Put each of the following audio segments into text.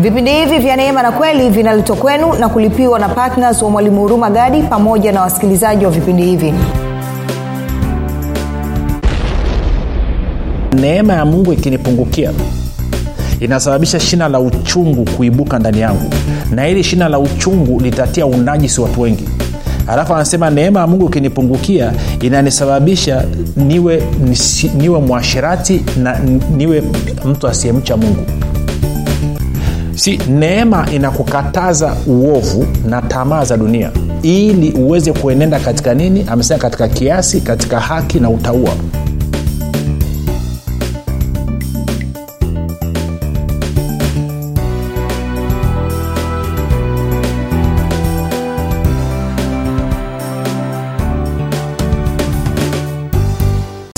vipindi hivi vya neema na kweli vinaletwa kwenu na kulipiwa na ptns wa mwalimu huruma gadi pamoja na wasikilizaji wa vipindi hivi. Neema ya mungu ikinipungukia inasababisha shina la uchungu kuibuka ndani yangu na hili shina la uchungu litatia unajisi watu wengi. Alafu anasema neema ya mungu ikinipungukia inanisababisha niwe, niwe mwashirati na niwe mtu asiyemcha mungu si neema inakukataza uovu na tamaa za dunia. Ili uweze kuenenda katika nini? Amesema katika kiasi katika haki na utaua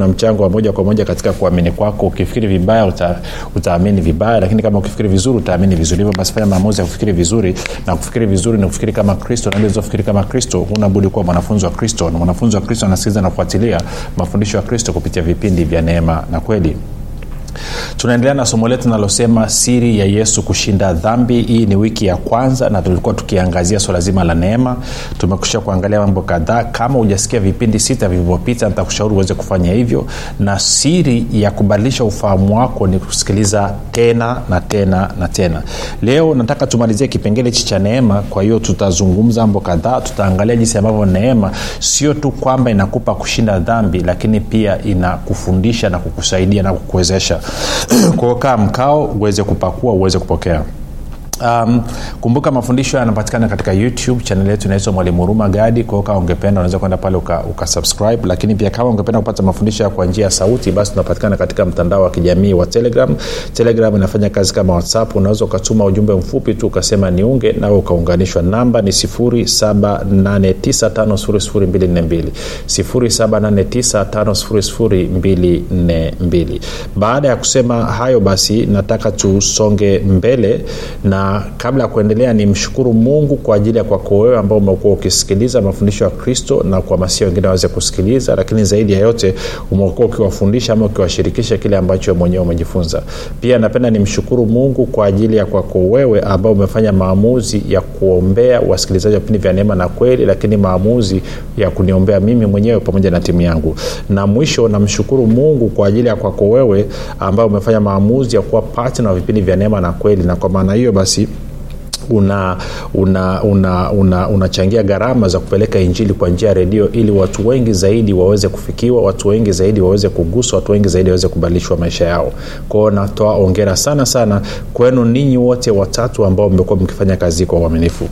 kuna mchango wa moja kwa moja katika kuamini kwako. Ukifikiri vibaya uta, utaamini vibaya lakini kama ukifikiri vizuri utaamini vizuri. Hivyo basi fanya maamuzi ya kufikiri vizuri na kufikiri vizuri ni kufikiri kama kristo. Nazofikiri kama kristo hunabudi kuwa mwanafunzi wa kristo. Na mwanafunzi wa kristo anasikiliza na kufuatilia mafundisho ya kristo kupitia vipindi vya neema na kweli tunaendelea na somo letu linalosema siri ya yesu kushinda dhambi. Hii ni wiki ya kwanza na tulikuwa tukiangazia swala zima la neema. Tumekusha kuangalia mambo kadhaa. Kama hujasikia vipindi sita vilivyopita nitakushauri uweze kufanya hivyo. Na siri ya kubadilisha ufahamu wako ni kusikiliza tena na tena na tena. Leo nataka tumalizie kipengele hichi cha neema. Kwa hiyo tutazungumza mambo kadhaa. Tutaangalia jinsi ambavyo neema sio tu kwamba inakupa kushinda dhambi lakini pia inakufundisha na kukusaidia na kukuwezesha kwao kaa mkao uweze kupakua uweze kupokea Um, kumbuka mafundisho yanapatikana katika youtube chanel yetu inaitwa mwalimu huruma gadi. Kwao kama ungependa unaweza kwenda pale ukasubscribe. Uka lakini pia kama ungependa kupata mafundisho kwa njia ya sauti basi tunapatikana katika mtandao wa kijamii wa telegram. Telegram inafanya kazi kama whatsapp. Unaweza ukatuma ujumbe mfupi tu ukasema niunge nawe ukaunganishwa. Namba ni 7895242 7895242 baada ya kusema hayo basi nataka tusonge mbele na kabla ya kuendelea ni mshukuru mungu kwa ajili ya kwako wewe ambao umekuwa ukisikiliza mafundisho ya kristo na kuhamasia wengine waweze kusikiliza lakini zaidi ya yote umekuwa ukiwafundisha ama ukiwashirikisha kile ambacho mwenyewe umejifunza. Pia napenda nimshukuru mungu kwa ajili ya kwako wewe ambao umefanya maamuzi ya kuombea wasikilizaji wa vipindi vya neema na kweli lakini maamuzi ya kuniombea mimi mwenyewe pamoja na timu yangu. Na mwisho namshukuru mungu kwa ajili ya kwako wewe ambao umefanya maamuzi ya kuwa patna wa vipindi vya neema na kweli na kwa maana hiyo basi unachangia una, una, una, una gharama za kupeleka injili kwa njia ya redio ili watu wengi zaidi waweze kufikiwa watu wengi zaidi waweze kuguswa watu wengi zaidi waweze kubadilishwa maisha yao. Kwao natoa ongera sana sana kwenu ninyi wote watatu ambao mmekuwa mkifanya kazi kwa uaminifu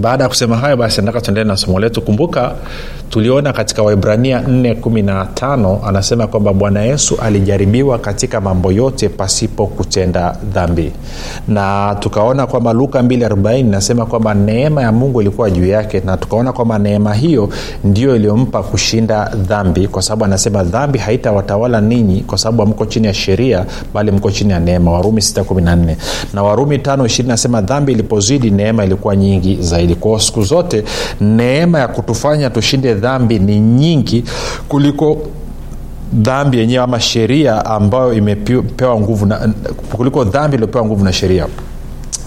baada ya kusema hayo basi nataka tuendelee na somo letu. Kumbuka tuliona katika waibrania 415 anasema kwamba bwana yesu alijaribiwa katika mambo yote pasipo kutenda dhambi. Na tukaona kwamba luka 240 inasema kwamba neema ya mungu ilikuwa juu yake na tukaona kwamba neema hiyo ndiyo iliyompa kushinda dhambi kwa sababu anasema dhambi haitawatawala ninyi kwa sababu hamko chini ya sheria bali mko chini ya neema. Warumi 614 na warumi 5 nasema dhambi ilipozidi neema ilikuwa nyingi zaidi kwao siku zote neema ya kutufanya tushinde dhambi ni nyingi kuliko dhambi yenyewe ama sheria ambayo imepewa nguvu na, kuliko dhambi iliyopewa nguvu na sheria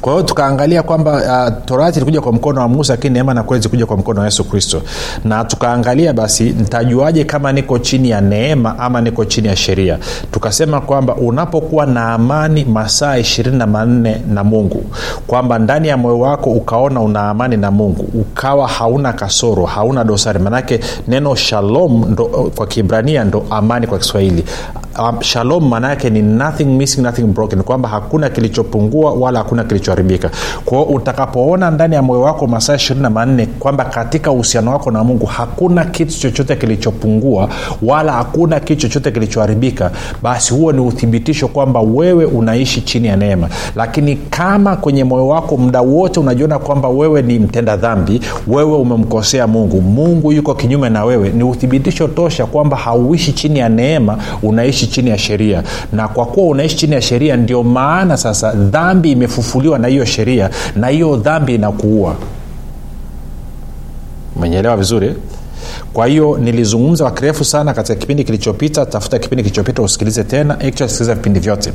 kwa hiyo tukaangalia kwamba uh, torati ilikuja kwa mkono wa musa lakini neema na kweli zilikuja kwa mkono wa yesu kristo. Na tukaangalia basi ntajuaje kama niko chini ya neema ama niko chini ya sheria? Tukasema kwamba unapokuwa na amani masaa ishirini na manne na mungu kwamba ndani ya moyo wako ukaona una amani na mungu ukawa hauna kasoro hauna dosari. Manake neno shalom ndo, kwa kibrania ndo amani kwa kiswahili um, shalom maana yake ni nothing missing nothing broken. Kwamba hakuna kilichopungua wala hakuna kilichoharibika. Kwao utakapoona ndani ya moyo wako masaa ishirini na manne kwamba katika uhusiano wako na mungu hakuna kitu chochote kilichopungua wala hakuna kitu chochote kilichoharibika basi huo ni uthibitisho kwamba wewe unaishi chini ya neema. Lakini kama kwenye moyo wako muda wote unajiona kwamba wewe ni mtenda dhambi wewe umemkosea mungu mungu yuko kinyume na wewe ni uthibitisho tosha kwamba hauishi chini ya neema unaishi chini ya sheria. Na kwa kuwa unaishi chini ya sheria ndio maana sasa dhambi imefufuliwa na hiyo sheria na hiyo dhambi inakuua. Umenyelewa vizuri? Kwa hiyo nilizungumza kirefu sana katika kipindi kilichopita. Tafuta kipindi kilichopita usikilize tena. Sikiliza vipindi vyote.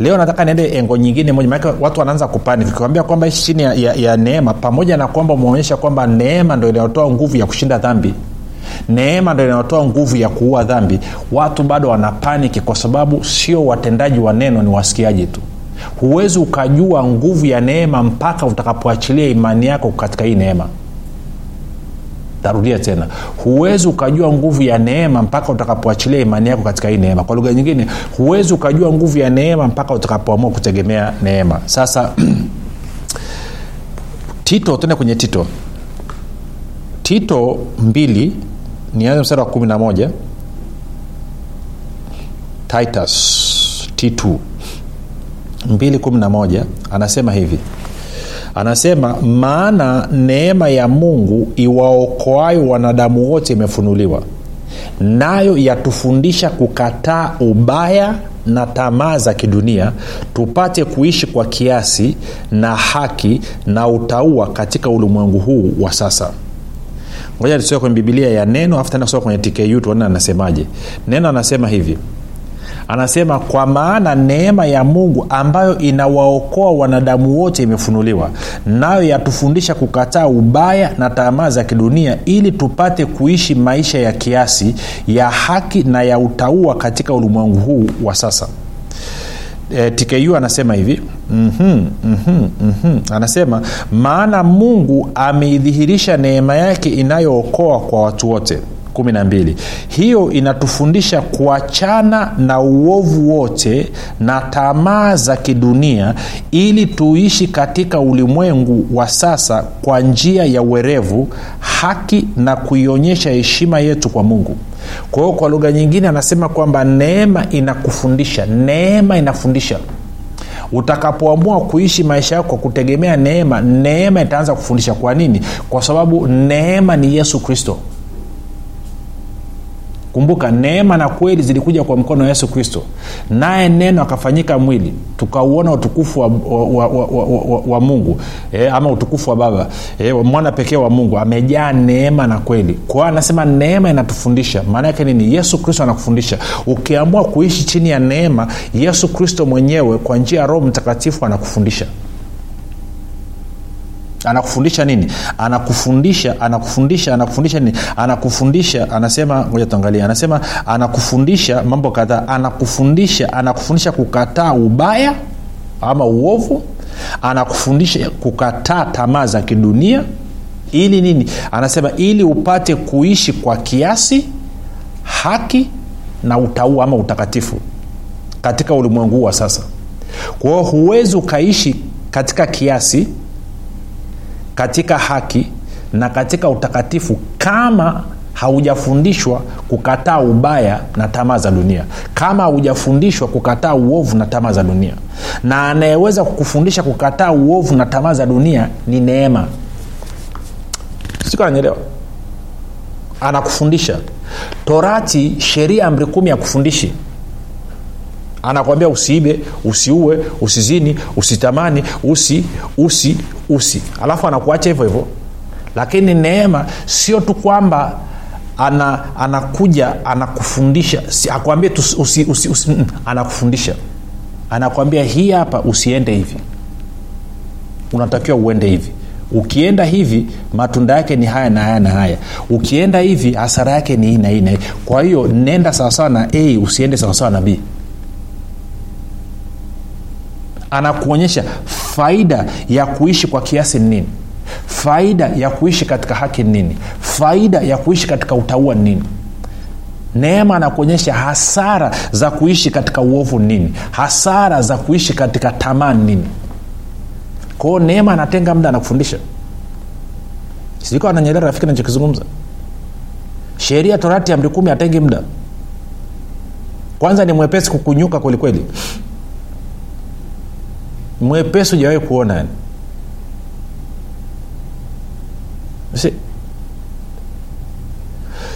Leo nataka niende engo nyingine moja. Maanake watu wanaanza kupani vikiwambia kwamba ishi chini ya, ya, ya neema pamoja na kwamba umeonyesha kwamba neema ndo inayotoa nguvu ya kushinda dhambi neema ndo inayotoa nguvu ya kuua dhambi. Watu bado wanapaniki kwa sababu sio watendaji wa neno ni wasikiaji tu. Huwezi ukajua nguvu ya neema mpaka utakapoachilia imani yako katika hii neema. Tarudia tena. Huwezi ukajua nguvu ya neema mpaka utakapoachilia imani yako katika hii neema. Kwa lugha nyingine huwezi ukajua nguvu ya neema mpaka utakapoamua kutegemea neema. Sasa tito tende kwenye tito. Tito mbili nianze mstari wa kumi na moja. Titus t2 mbili kumi na moja anasema hivi. Anasema maana neema ya mungu iwaokoayo wanadamu wote imefunuliwa nayo yatufundisha kukataa ubaya na tamaa za kidunia tupate kuishi kwa kiasi na haki na utaua katika ulimwengu huu wa sasa ngoja tusome kwenye bibilia ya neno afu tenda kusoma kwenye tku tuone anasemaje. Neno anasema hivi. Anasema kwa maana neema ya mungu ambayo inawaokoa wanadamu wote imefunuliwa nayo yatufundisha kukataa ubaya na tamaa za kidunia ili tupate kuishi maisha ya kiasi ya haki na ya utaua katika ulimwengu huu wa sasa e, tku anasema hivi. Mm-hmm, mm-hmm, mm-hmm. anasema maana mungu ameidhihirisha neema yake inayookoa kwa watu wote. Kumi na mbili. Hiyo inatufundisha kuachana na uovu wote na tamaa za kidunia ili tuishi katika ulimwengu wa sasa kwa njia ya uwerevu haki na kuionyesha heshima yetu kwa mungu kwa hiyo kwa lugha nyingine anasema kwamba neema inakufundisha neema inafundisha. Utakapoamua kuishi maisha yako kwa kutegemea neema neema itaanza kufundisha. Kwa nini? Kwa sababu neema ni yesu kristo kumbuka neema na kweli zilikuja kwa mkono wa yesu kristo. Naye neno akafanyika mwili tukauona utukufu wa, wa, wa, wa, wa, wa, mungu. E, ama utukufu wa baba. E, mwana pekee wa mungu amejaa neema na kweli. Kwao anasema neema inatufundisha. Maana yake nini? Yesu kristo anakufundisha. Ukiamua kuishi chini ya neema yesu kristo mwenyewe kwa njia ya roho mtakatifu anakufundisha anakufundisha nini? Anakufundisha anakufundisha anakufundisha nini? Anakufundisha anasema ngoja tuangalia anasema anakufundisha mambo kadhaa. Anakufundisha anakufundisha kukataa ubaya ama uovu. Anakufundisha kukataa tamaa za kidunia. Ili nini? Anasema ili upate kuishi kwa kiasi haki na utaua ama utakatifu katika ulimwengu huu wa sasa. Kwa hiyo huwezi ukaishi katika kiasi katika haki na katika utakatifu kama haujafundishwa kukataa ubaya na tamaa za dunia. Kama haujafundishwa kukataa uovu na tamaa za dunia. Na anayeweza kukufundisha kukataa uovu na tamaa za dunia ni neema. Sikananyelewa anakufundisha. Torati sheria amri kumi ya kufundishi anakwambia usiibe usiue usizini usitamani usi usi usi. Alafu anakuacha hivyo hivyo. Lakini neema sio tu kwamba ana, anakuja anakufundisha. Si, akwambie mm, anakufundisha. Anakwambia hii hapa usiende hivi. Unatakiwa uende hivi. Ukienda hivi matunda yake ni haya na haya na haya. Ukienda hivi hasara yake ni hii na hii na hii. Kwa hiyo nenda sawasawa na a usiende sawasawa na b anakuonyesha faida ya kuishi kwa kiasi ni nini? Faida ya kuishi katika haki ni nini? Faida ya kuishi katika utaua ni nini? Neema anakuonyesha hasara za kuishi katika uovu nini? Hasara za kuishi katika tamaa nini? Kwao neema anatenga muda anakufundisha. Sijui ananyelea nanyelea rafiki nachokizungumza sheria torati amri kumi atengi muda. Kwanza ni mwepesi kukunyuka kwelikweli mwepesi ujawahi kuona yani si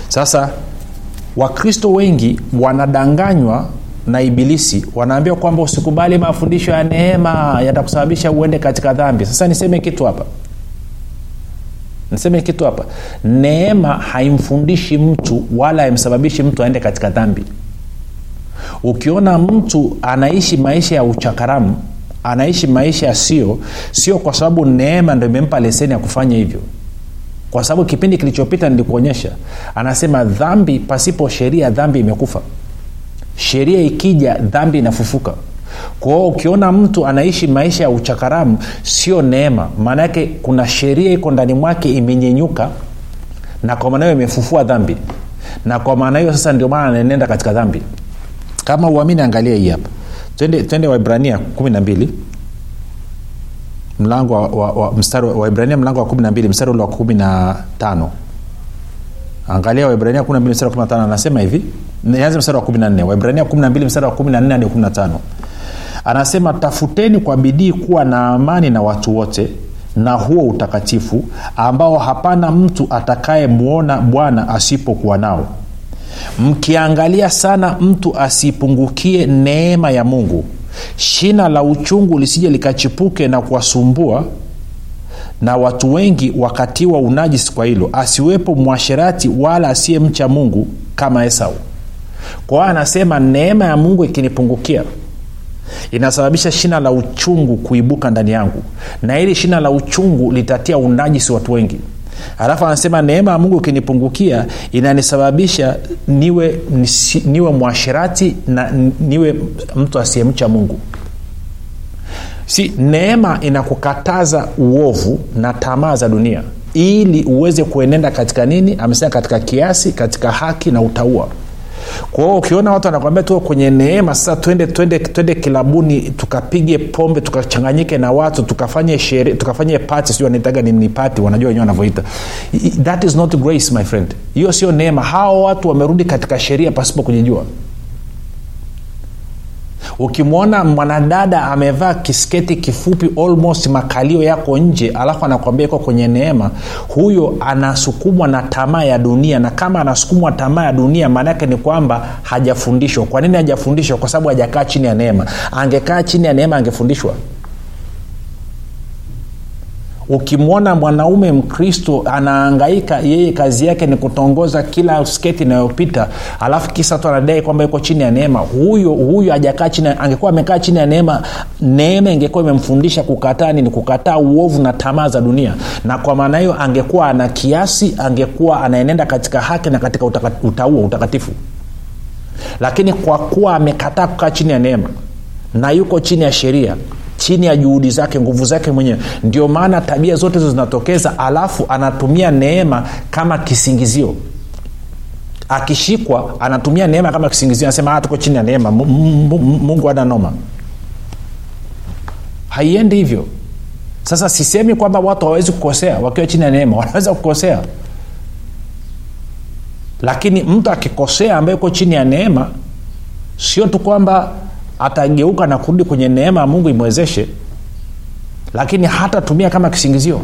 sasa wakristo wengi wanadanganywa na ibilisi wanaambia kwamba usikubali mafundisho ya neema yatakusababisha uende katika dhambi. Sasa niseme kitu hapa. Niseme kitu hapa. Neema haimfundishi mtu wala haimsababishi mtu aende katika dhambi. Ukiona mtu anaishi maisha ya uchakaramu anaishi maisha sio sio kwa sababu neema ndo imempa leseni ya kufanya hivyo. Kwa sababu kipindi kilichopita nilikuonyesha anasema dhambi pasipo sheria dhambi imekufa. Sheria ikija dhambi inafufuka. Kwao ukiona mtu anaishi maisha ya uchakaramu sio neema. Maana kuna sheria iko ndani mwake imenyenyuka na kwa maana hiyo imefufua dhambi. Na kwa maana hiyo sasa ndio maana anaenenda katika dhambi. Kama uamini angalia hii hapa twende, twende waibrania kumi na mbili. Mlango waibrania mlango wa kumi na mbili mstari ule wa kumi na tano. Angalia waibrania kumi na mbili mstari wa kumi na tano anasema hivi. Nianze mstari wa kumi na nne. Waibrania kumi na mbili mstari wa kumi na nne hadi kumi na tano. Anasema tafuteni kwa bidii kuwa na amani na watu wote na huo utakatifu ambao hapana mtu atakayemwona bwana asipokuwa nao mkiangalia sana mtu asipungukie neema ya mungu shina la uchungu lisije likachipuke na kuwasumbua na watu wengi wakatiwa unajisi kwa hilo asiwepo mwasherati wala asiyemcha mungu kama esau. Kwa hiyo anasema neema ya mungu ikinipungukia inasababisha shina la uchungu kuibuka ndani yangu na hili shina la uchungu litatia unajisi watu wengi alafu anasema neema ya mungu ikinipungukia inanisababisha niwe, nisi, niwe mwashirati na niwe mtu asiyemcha mungu. Si neema inakukataza uovu na tamaa za dunia. Ili uweze kuenenda katika nini? Amesema katika kiasi katika haki na utaua kwa hiyo ukiona watu wanakwambia tuko kwenye neema sasa twende twende twende kilabuni tukapige pombe tukachanganyike na watu tukafanye shere tukafanye pati sijui wanaitaga ni, ni wanajua wenyewe wanavyoita. That is not grace my friend. Hiyo sio neema. Hao watu wamerudi katika sheria pasipo kujijua ukimwona mwanadada amevaa kisketi kifupi almost makalio yako nje alafu anakwambia iko kwenye neema huyo anasukumwa na tamaa ya dunia. Na kama anasukumwa tamaa ya dunia maanaake ni kwamba hajafundishwa. Kwa nini hajafundishwa? Kwa sababu hajakaa chini ya neema. Angekaa chini ya neema angefundishwa ukimwona mwanaume mkristo anaangaika yeye kazi yake ni kutongoza kila sketi inayopita alafu kisa tu anadai kwamba yuko chini ya neema. Huyo huyo hajakaa chini angekuwa amekaa chini ya neema neema ingekuwa imemfundisha kukataa nini? Kukataa uovu na tamaa za dunia. Na kwa maana hiyo angekuwa ana kiasi angekuwa anaenenda katika haki na katika utaua utakatifu. Lakini kwa kuwa amekataa kukaa chini ya neema na yuko chini ya sheria chini ya juhudi zake nguvu zake mwenyewe. Ndio maana tabia zote hizo zinatokeza alafu anatumia neema kama kisingizio. Akishikwa anatumia neema kama kisingizio. Anasema tuko chini ya neema. Mungu ana noma. Haiendi hivyo. Sasa sisemi kwamba watu hawawezi kukosea wakiwa chini ya neema wanaweza kukosea. Lakini mtu akikosea ambaye uko chini ya neema sio tu kwamba atageuka na kurudi kwenye neema ya mungu imwezeshe lakini hatatumia kama kisingizio.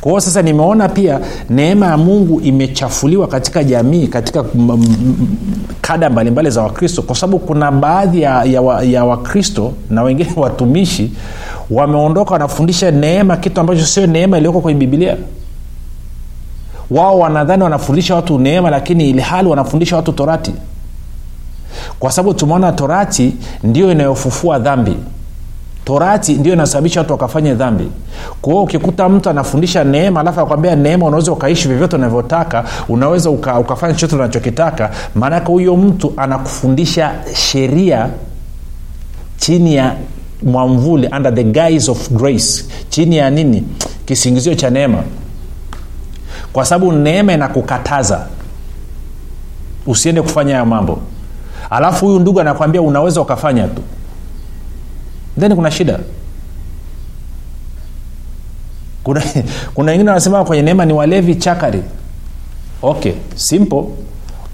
Kwao sasa nimeona pia neema ya mungu imechafuliwa katika jamii katika m- m- kada mbalimbali za wakristo kwa sababu kuna baadhi ya, ya, wa, wakristo na wengine watumishi wameondoka wanafundisha neema kitu ambacho sio neema iliyoko kwenye bibilia wao wanadhani wanafundisha watu neema lakini ilihali wanafundisha watu torati kwa sababu tumeona torati ndio inayofufua dhambi. Torati ndio inasababisha watu wakafanye dhambi. Kwa ukikuta mtu anafundisha neema alafu akwambia neema unaweza ukaishi vyovyote unavyotaka unaweza uka, ukafanya chochote unachokitaka maanake huyo mtu anakufundisha sheria chini ya mwamvuli under the guise of grace chini ya nini? Kisingizio cha neema. Kwa sababu neema inakukataza. Usiende kufanya hayo mambo alafu huyu ndugu anakwambia unaweza ukafanya tu. Then kuna shida. Kuna kuna wengine wanasema kwenye neema ni walevi chakari. Okay simple.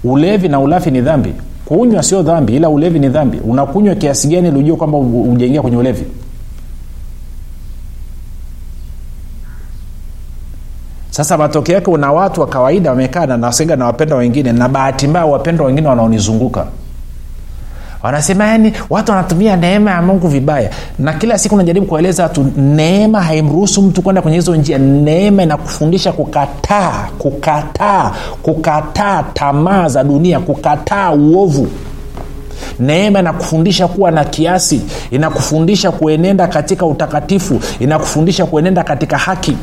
Ulevi na ulafi ni dhambi. Kunywa sio dhambi ila ulevi ni dhambi. Unakunywa kiasi gani ili kwamba ujaingia kwenye ulevi? Sasa matokeo yake una watu wa kawaida wamekaa na nasega na wengine na bahati mbaya wengine wanaonizunguka wanasema yani watu wanatumia neema ya mungu vibaya. Na kila siku najaribu kueleza watu neema haimruhusu mtu kwenda kwenye hizo njia. Neema inakufundisha kukataa kukataa kukataa tamaa za dunia kukataa uovu. Neema inakufundisha kuwa na kiasi inakufundisha kuenenda katika utakatifu inakufundisha kuenenda katika haki.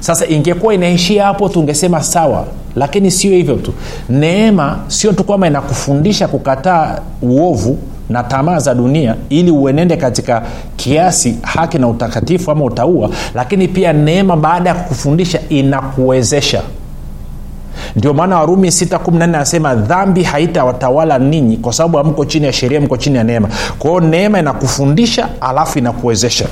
Sasa ingekuwa inaishia hapo tungesema sawa lakini sio hivyo tu. Neema sio tu kwamba inakufundisha kukataa uovu na tamaa za dunia ili uenende katika kiasi haki na utakatifu ama utaua lakini pia neema baada ya kukufundisha inakuwezesha. Ndio maana warumi 614 anasema dhambi haitawatawala ninyi kwa sababu hamko chini ya sheria mko chini ya neema. Kwa neema inakufundisha alafu inakuwezesha.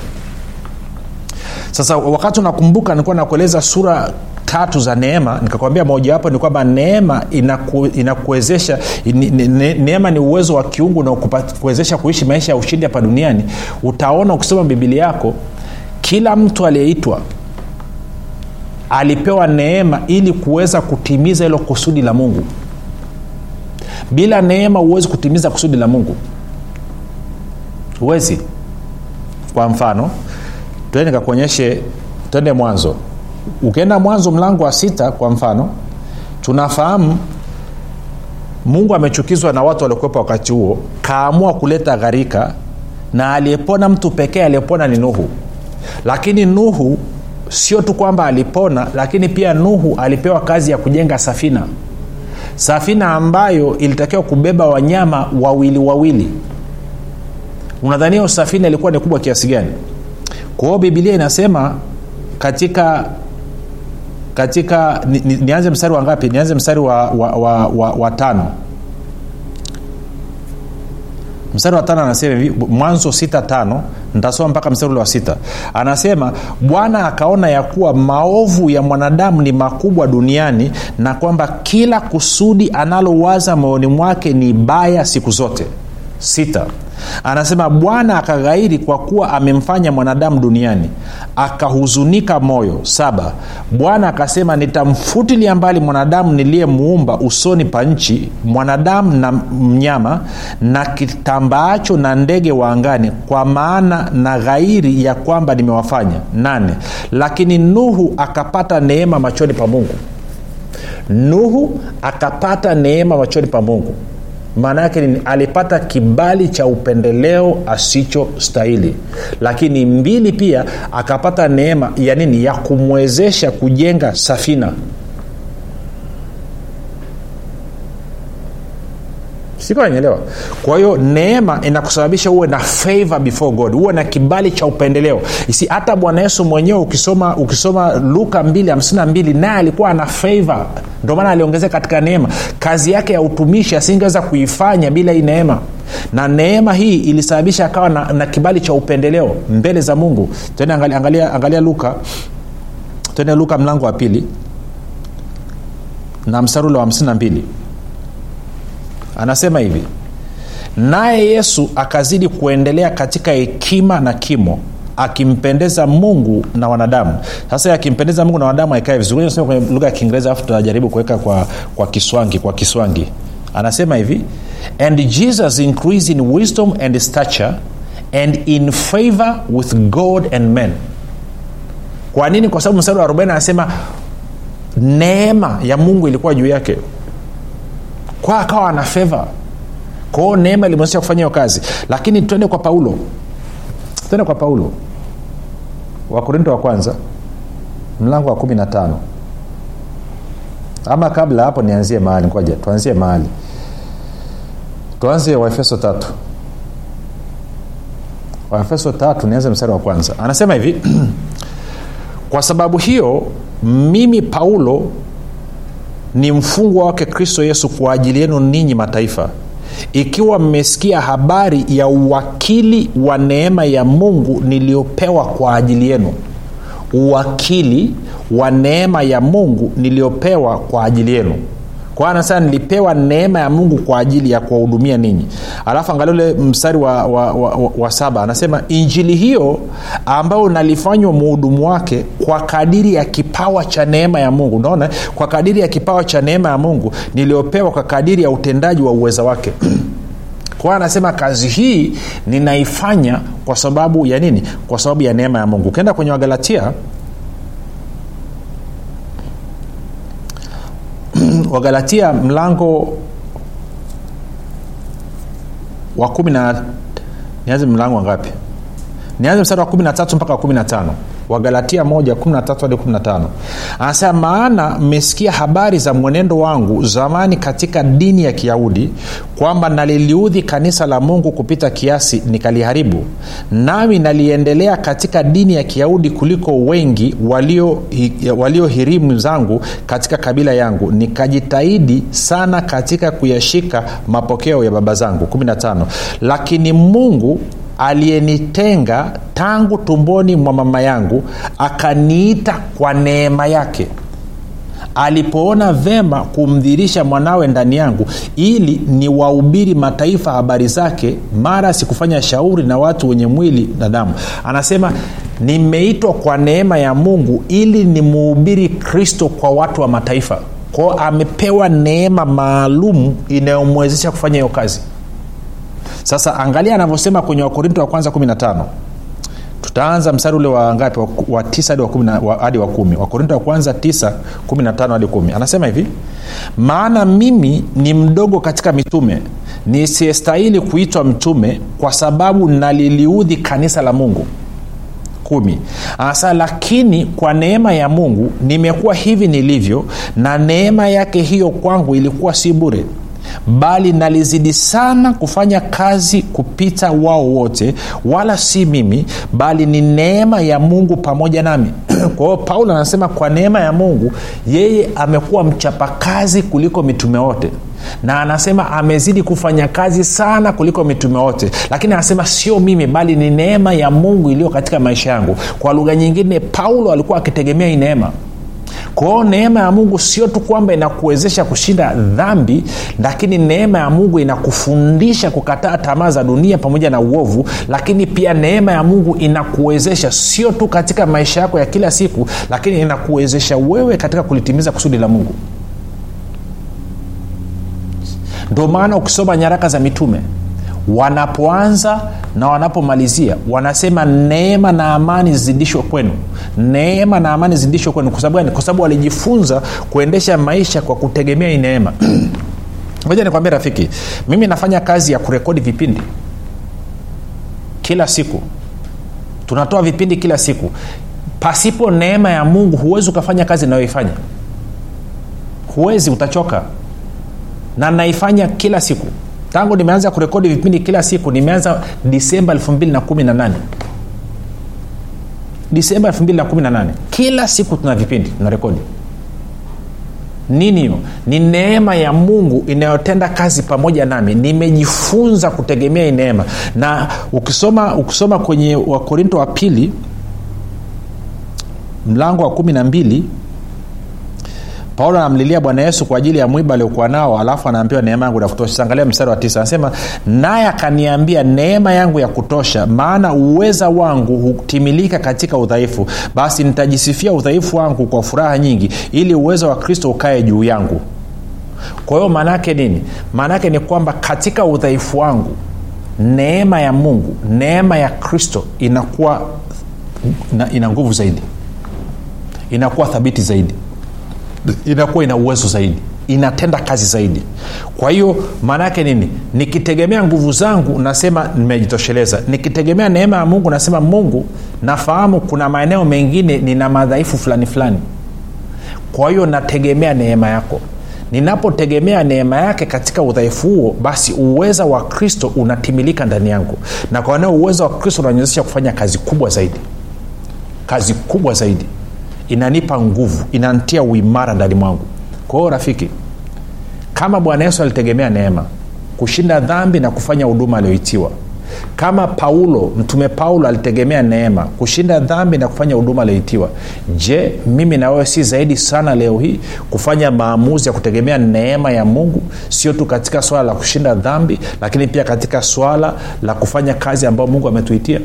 Sasa wakati unakumbuka nilikuwa nakueleza sura tatu za neema. Nikakwambia mojawapo ni kwamba neema inaku, inakuwezesha ne, ne, neema ni uwezo wa kiungu unaokuwezesha kuishi maisha ya ushindi hapa duniani. Utaona ukisoma bibilia yako kila mtu aliyeitwa alipewa neema ili kuweza kutimiza hilo kusudi la mungu. Bila neema huwezi kutimiza kusudi la mungu. Huwezi. Kwa mfano tuende nikakuonyeshe twende mwanzo ukienda mwanzo mlango wa sita kwa mfano tunafahamu mungu amechukizwa na watu waliokuwepa wakati huo kaamua kuleta gharika na aliyepona mtu pekee aliyepona ni nuhu. Lakini nuhu sio tu kwamba alipona lakini pia nuhu alipewa kazi ya kujenga safina. Safina ambayo ilitakiwa kubeba wanyama wawili wawili. Unadhania safina ilikuwa ni kubwa kiasi gani? Kwa hiyo bibilia inasema katika katika ni, ni, nianze mstari wa ngapi? Nianze mstari wa, wa, wa, wa, wa tano. Mstari wa tano anasema hivi mwanzo sita tano ntasoma mpaka mstari ule wa sita. Anasema bwana akaona ya kuwa maovu ya mwanadamu ni makubwa duniani na kwamba kila kusudi analowaza moyoni mwake ni baya siku zote. Sita anasema bwana akaghairi kwa kuwa amemfanya mwanadamu duniani akahuzunika moyo. Saba bwana akasema nitamfutilia mbali mwanadamu niliyemuumba usoni pa nchi mwanadamu na mnyama na kitambaacho na ndege wa angani kwa maana na ghairi ya kwamba nimewafanya. Nane lakini nuhu akapata neema machoni pa mungu. Nuhu akapata neema machoni pa mungu maana yake ni alipata kibali cha upendeleo asichostahili. Lakini mbili pia akapata neema ya nini? Ya kumwezesha kujenga safina sikananyelewa kwa hiyo neema inakusababisha uwe na favor before god uwe na kibali cha upendeleo. Isi hata bwana yesu mwenyewe ukisoma ukisoma luka 252 naye alikuwa ana favor. Ndio maana aliongezea katika neema. Kazi yake ya utumishi asingeweza kuifanya bila hii neema. Na neema hii ilisababisha akawa na, na kibali cha upendeleo mbele za mungu. Tende angalia, angalia, angalia luka. Tende luka mlango wa pili. Na mstari wa 52 anasema hivi naye yesu akazidi kuendelea katika hekima na kimo akimpendeza mungu na wanadamu. Sasa akimpendeza mungu na wanadamu aikae vizuri. Sema kwenye lugha ya kiingereza alafu tunajaribu kuweka kwa, kwa kiswangi kwa kiswangi. Anasema hivi and jesus increase in wisdom and stature and in favor with god and men. Kwa nini? Kwa sababu mstari wa 40 anasema neema ya mungu ilikuwa juu yake kwa akawa ana feva kwao neema ilimwezesha kufanya hiyo kazi. Lakini twende kwa paulo. Twende kwa paulo. Wakorinto wa kwanza. Mlango wa kumi na tano. Ama kabla hapo nianzie mahali ngoja tuanzie mahali. Tuanze waefeso tatu. Waefeso tatu nianze mstari wa kwanza. Anasema hivi kwa sababu hiyo mimi paulo ni mfungwa wake kristo yesu kwa ajili yenu ninyi mataifa. Ikiwa mmesikia habari ya uwakili wa neema ya mungu niliyopewa kwa ajili yenu. Uwakili wa neema ya mungu niliyopewa kwa ajili yenu kwa anasema nilipewa neema ya mungu kwa ajili ya kuwahudumia ninyi. Alafu angalia ule mstari wa, wa, wa, wa, wa saba. Anasema injili hiyo ambayo nalifanywa muhudumu wake kwa kadiri ya kipawa cha neema ya mungu. Unaona? Kwa kadiri ya kipawa cha neema ya mungu niliyopewa kwa kadiri ya utendaji wa uweza wake. Kwa anasema kazi hii ninaifanya kwa sababu ya nini? Kwa sababu ya neema ya mungu. Ukienda kwenye wagalatia wagalatia mlango wa kumi na nianze mlango wangapi nianze mstari wa kumi na tatu mpaka wa kumi na tano wagalatia moja kumi na tatu hadi kumi na tano. Anasema maana mmesikia habari za mwenendo wangu zamani katika dini ya kiyahudi kwamba naliliudhi kanisa la mungu kupita kiasi nikaliharibu. Nami naliendelea katika dini ya kiyahudi kuliko wengi waliohirimu walio, walio zangu katika kabila yangu. Nikajitahidi sana katika kuyashika mapokeo ya baba zangu. 15 lakini mungu aliyenitenga tangu tumboni mwa mama yangu akaniita kwa neema yake. Alipoona vema kumdhirisha mwanawe ndani yangu ili niwahubiri mataifa habari zake mara sikufanya shauri na watu wenye mwili na damu. Anasema nimeitwa kwa neema ya mungu ili nimuhubiri kristo kwa watu wa mataifa. Kwao amepewa neema maalum inayomwezesha kufanya hiyo kazi sasa angalia anavyosema kwenye wakorinto wa kwanza 15 tutaanza mstari ule wa ngapi? Wa, wa tisa hadi wa, kumi, kumi. Wakorinto wa kwanza 9 15 hadi kumi. Anasema hivi maana mimi ni mdogo katika mitume nisiyestahili kuitwa mtume kwa sababu naliliudhi kanisa la mungu. Kumi. Lakini kwa neema ya mungu nimekuwa hivi nilivyo na neema yake hiyo kwangu ilikuwa si bure bali nalizidi sana kufanya kazi kupita wao wote wala si mimi bali ni neema ya mungu pamoja nami. Kwa hiyo paulo anasema kwa neema ya mungu yeye amekuwa mchapakazi kuliko mitume wote. Na anasema amezidi kufanya kazi sana kuliko mitume wote. Lakini anasema sio mimi bali ni neema ya mungu iliyo katika maisha yangu. Kwa lugha nyingine paulo alikuwa akitegemea hii neema kwao neema ya mungu sio tu kwamba inakuwezesha kushinda dhambi lakini neema ya mungu inakufundisha kukataa tamaa za dunia pamoja na uovu lakini pia neema ya mungu inakuwezesha sio tu katika maisha yako ya kila siku lakini inakuwezesha wewe katika kulitimiza kusudi la mungu. Ndio maana ukisoma nyaraka za mitume wanapoanza na wanapomalizia wanasema neema na amani zizidishwe kwenu. Neema na amani zizidishwe kwenu. Kwa sababu gani? Kwa sababu walijifunza kuendesha maisha kwa kutegemea hii neema. Moja nikwambia rafiki mimi nafanya kazi ya kurekodi vipindi. Kila siku. Tunatoa vipindi kila siku. Pasipo neema ya mungu huwezi ukafanya kazi inayoifanya huwezi utachoka. Na naifanya kila siku tangu nimeanza kurekodi vipindi kila siku nimeanza disemba 218 disemba 218 kila siku tuna vipindi tuna rekodi. Nini hiyo? Ni neema ya mungu inayotenda kazi pamoja nami. Nimejifunza kutegemea hii neema. Na ukisoma ukisoma kwenye wakorinto wa pili mlango wa kumi na mbili paulo anamlilia bwana yesu kwa ajili ya mwiba aliokuwa nao alafu anaambiwa neema yangu ya kutosha. Angalia mstari wa tisa anasema naye akaniambia neema yangu ya kutosha maana uweza wangu hutimilika katika udhaifu. Basi nitajisifia udhaifu wangu kwa furaha nyingi ili uwezo wa kristo ukae juu yangu. Kwa hiyo maanaake nini? Maanaake ni kwamba katika udhaifu wangu neema ya mungu neema ya kristo inakuwa ina, ina nguvu zaidi. Inakuwa thabiti zaidi inakuwa ina uwezo zaidi inatenda kazi zaidi. Kwa hiyo maana yake nini? Nikitegemea nguvu zangu nasema nimejitosheleza. Nikitegemea neema ya mungu nasema mungu nafahamu kuna maeneo mengine nina madhaifu fulani fulani. Kwa hiyo nategemea neema yako. Ninapotegemea neema yake katika udhaifu huo basi uweza wa kristo unatimilika ndani yangu. Na kwa nao uwezo wa kristo unaniwezesha kufanya kazi kubwa zaidi. Kazi kubwa zaidi inanipa nguvu inantia uimara ndani mwangu. Kwa hiyo rafiki kama bwana yesu alitegemea neema kushinda dhambi na kufanya huduma aliyoitiwa kama paulo mtume paulo alitegemea neema kushinda dhambi na kufanya huduma aliyoitiwa je mimi na wewe si zaidi sana leo hii kufanya maamuzi ya kutegemea neema ya mungu? Sio tu katika swala la kushinda dhambi lakini pia katika swala la kufanya kazi ambayo mungu ametuitia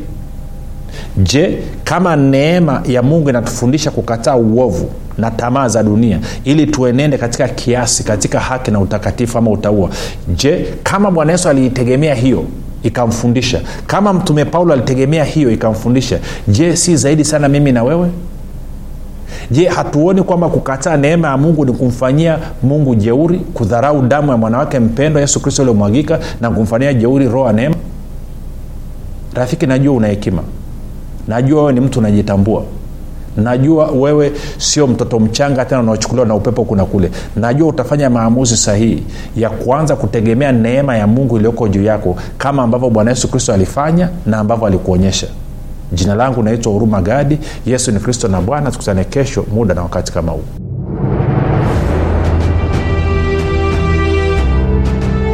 je kama neema ya mungu inatufundisha kukataa uovu na tamaa za dunia ili tuenende katika kiasi katika haki na utakatifu ama utaua je kama bwana yesu aliitegemea hiyo ikamfundisha? Kama mtume paulo alitegemea hiyo ikamfundisha? Je si zaidi sana mimi na wewe? Je hatuoni kwamba kukataa neema ya mungu ni kumfanyia mungu jeuri kudharau damu ya mwanawake mpendwa yesu kristo aliomwagika na kumfanyia jeuri roho ya neema? Rafiki najua una hekima najua wewe ni mtu unajitambua. Najua wewe sio mtoto mchanga tena unaochukuliwa na upepo kuna kule. Najua utafanya maamuzi sahihi ya kuanza kutegemea neema ya mungu iliyoko juu yako kama ambavyo bwana yesu kristo alifanya na ambavyo alikuonyesha. Jina langu naitwa huruma gadi. Yesu ni kristo na bwana. Tukutane kesho muda na wakati kama huu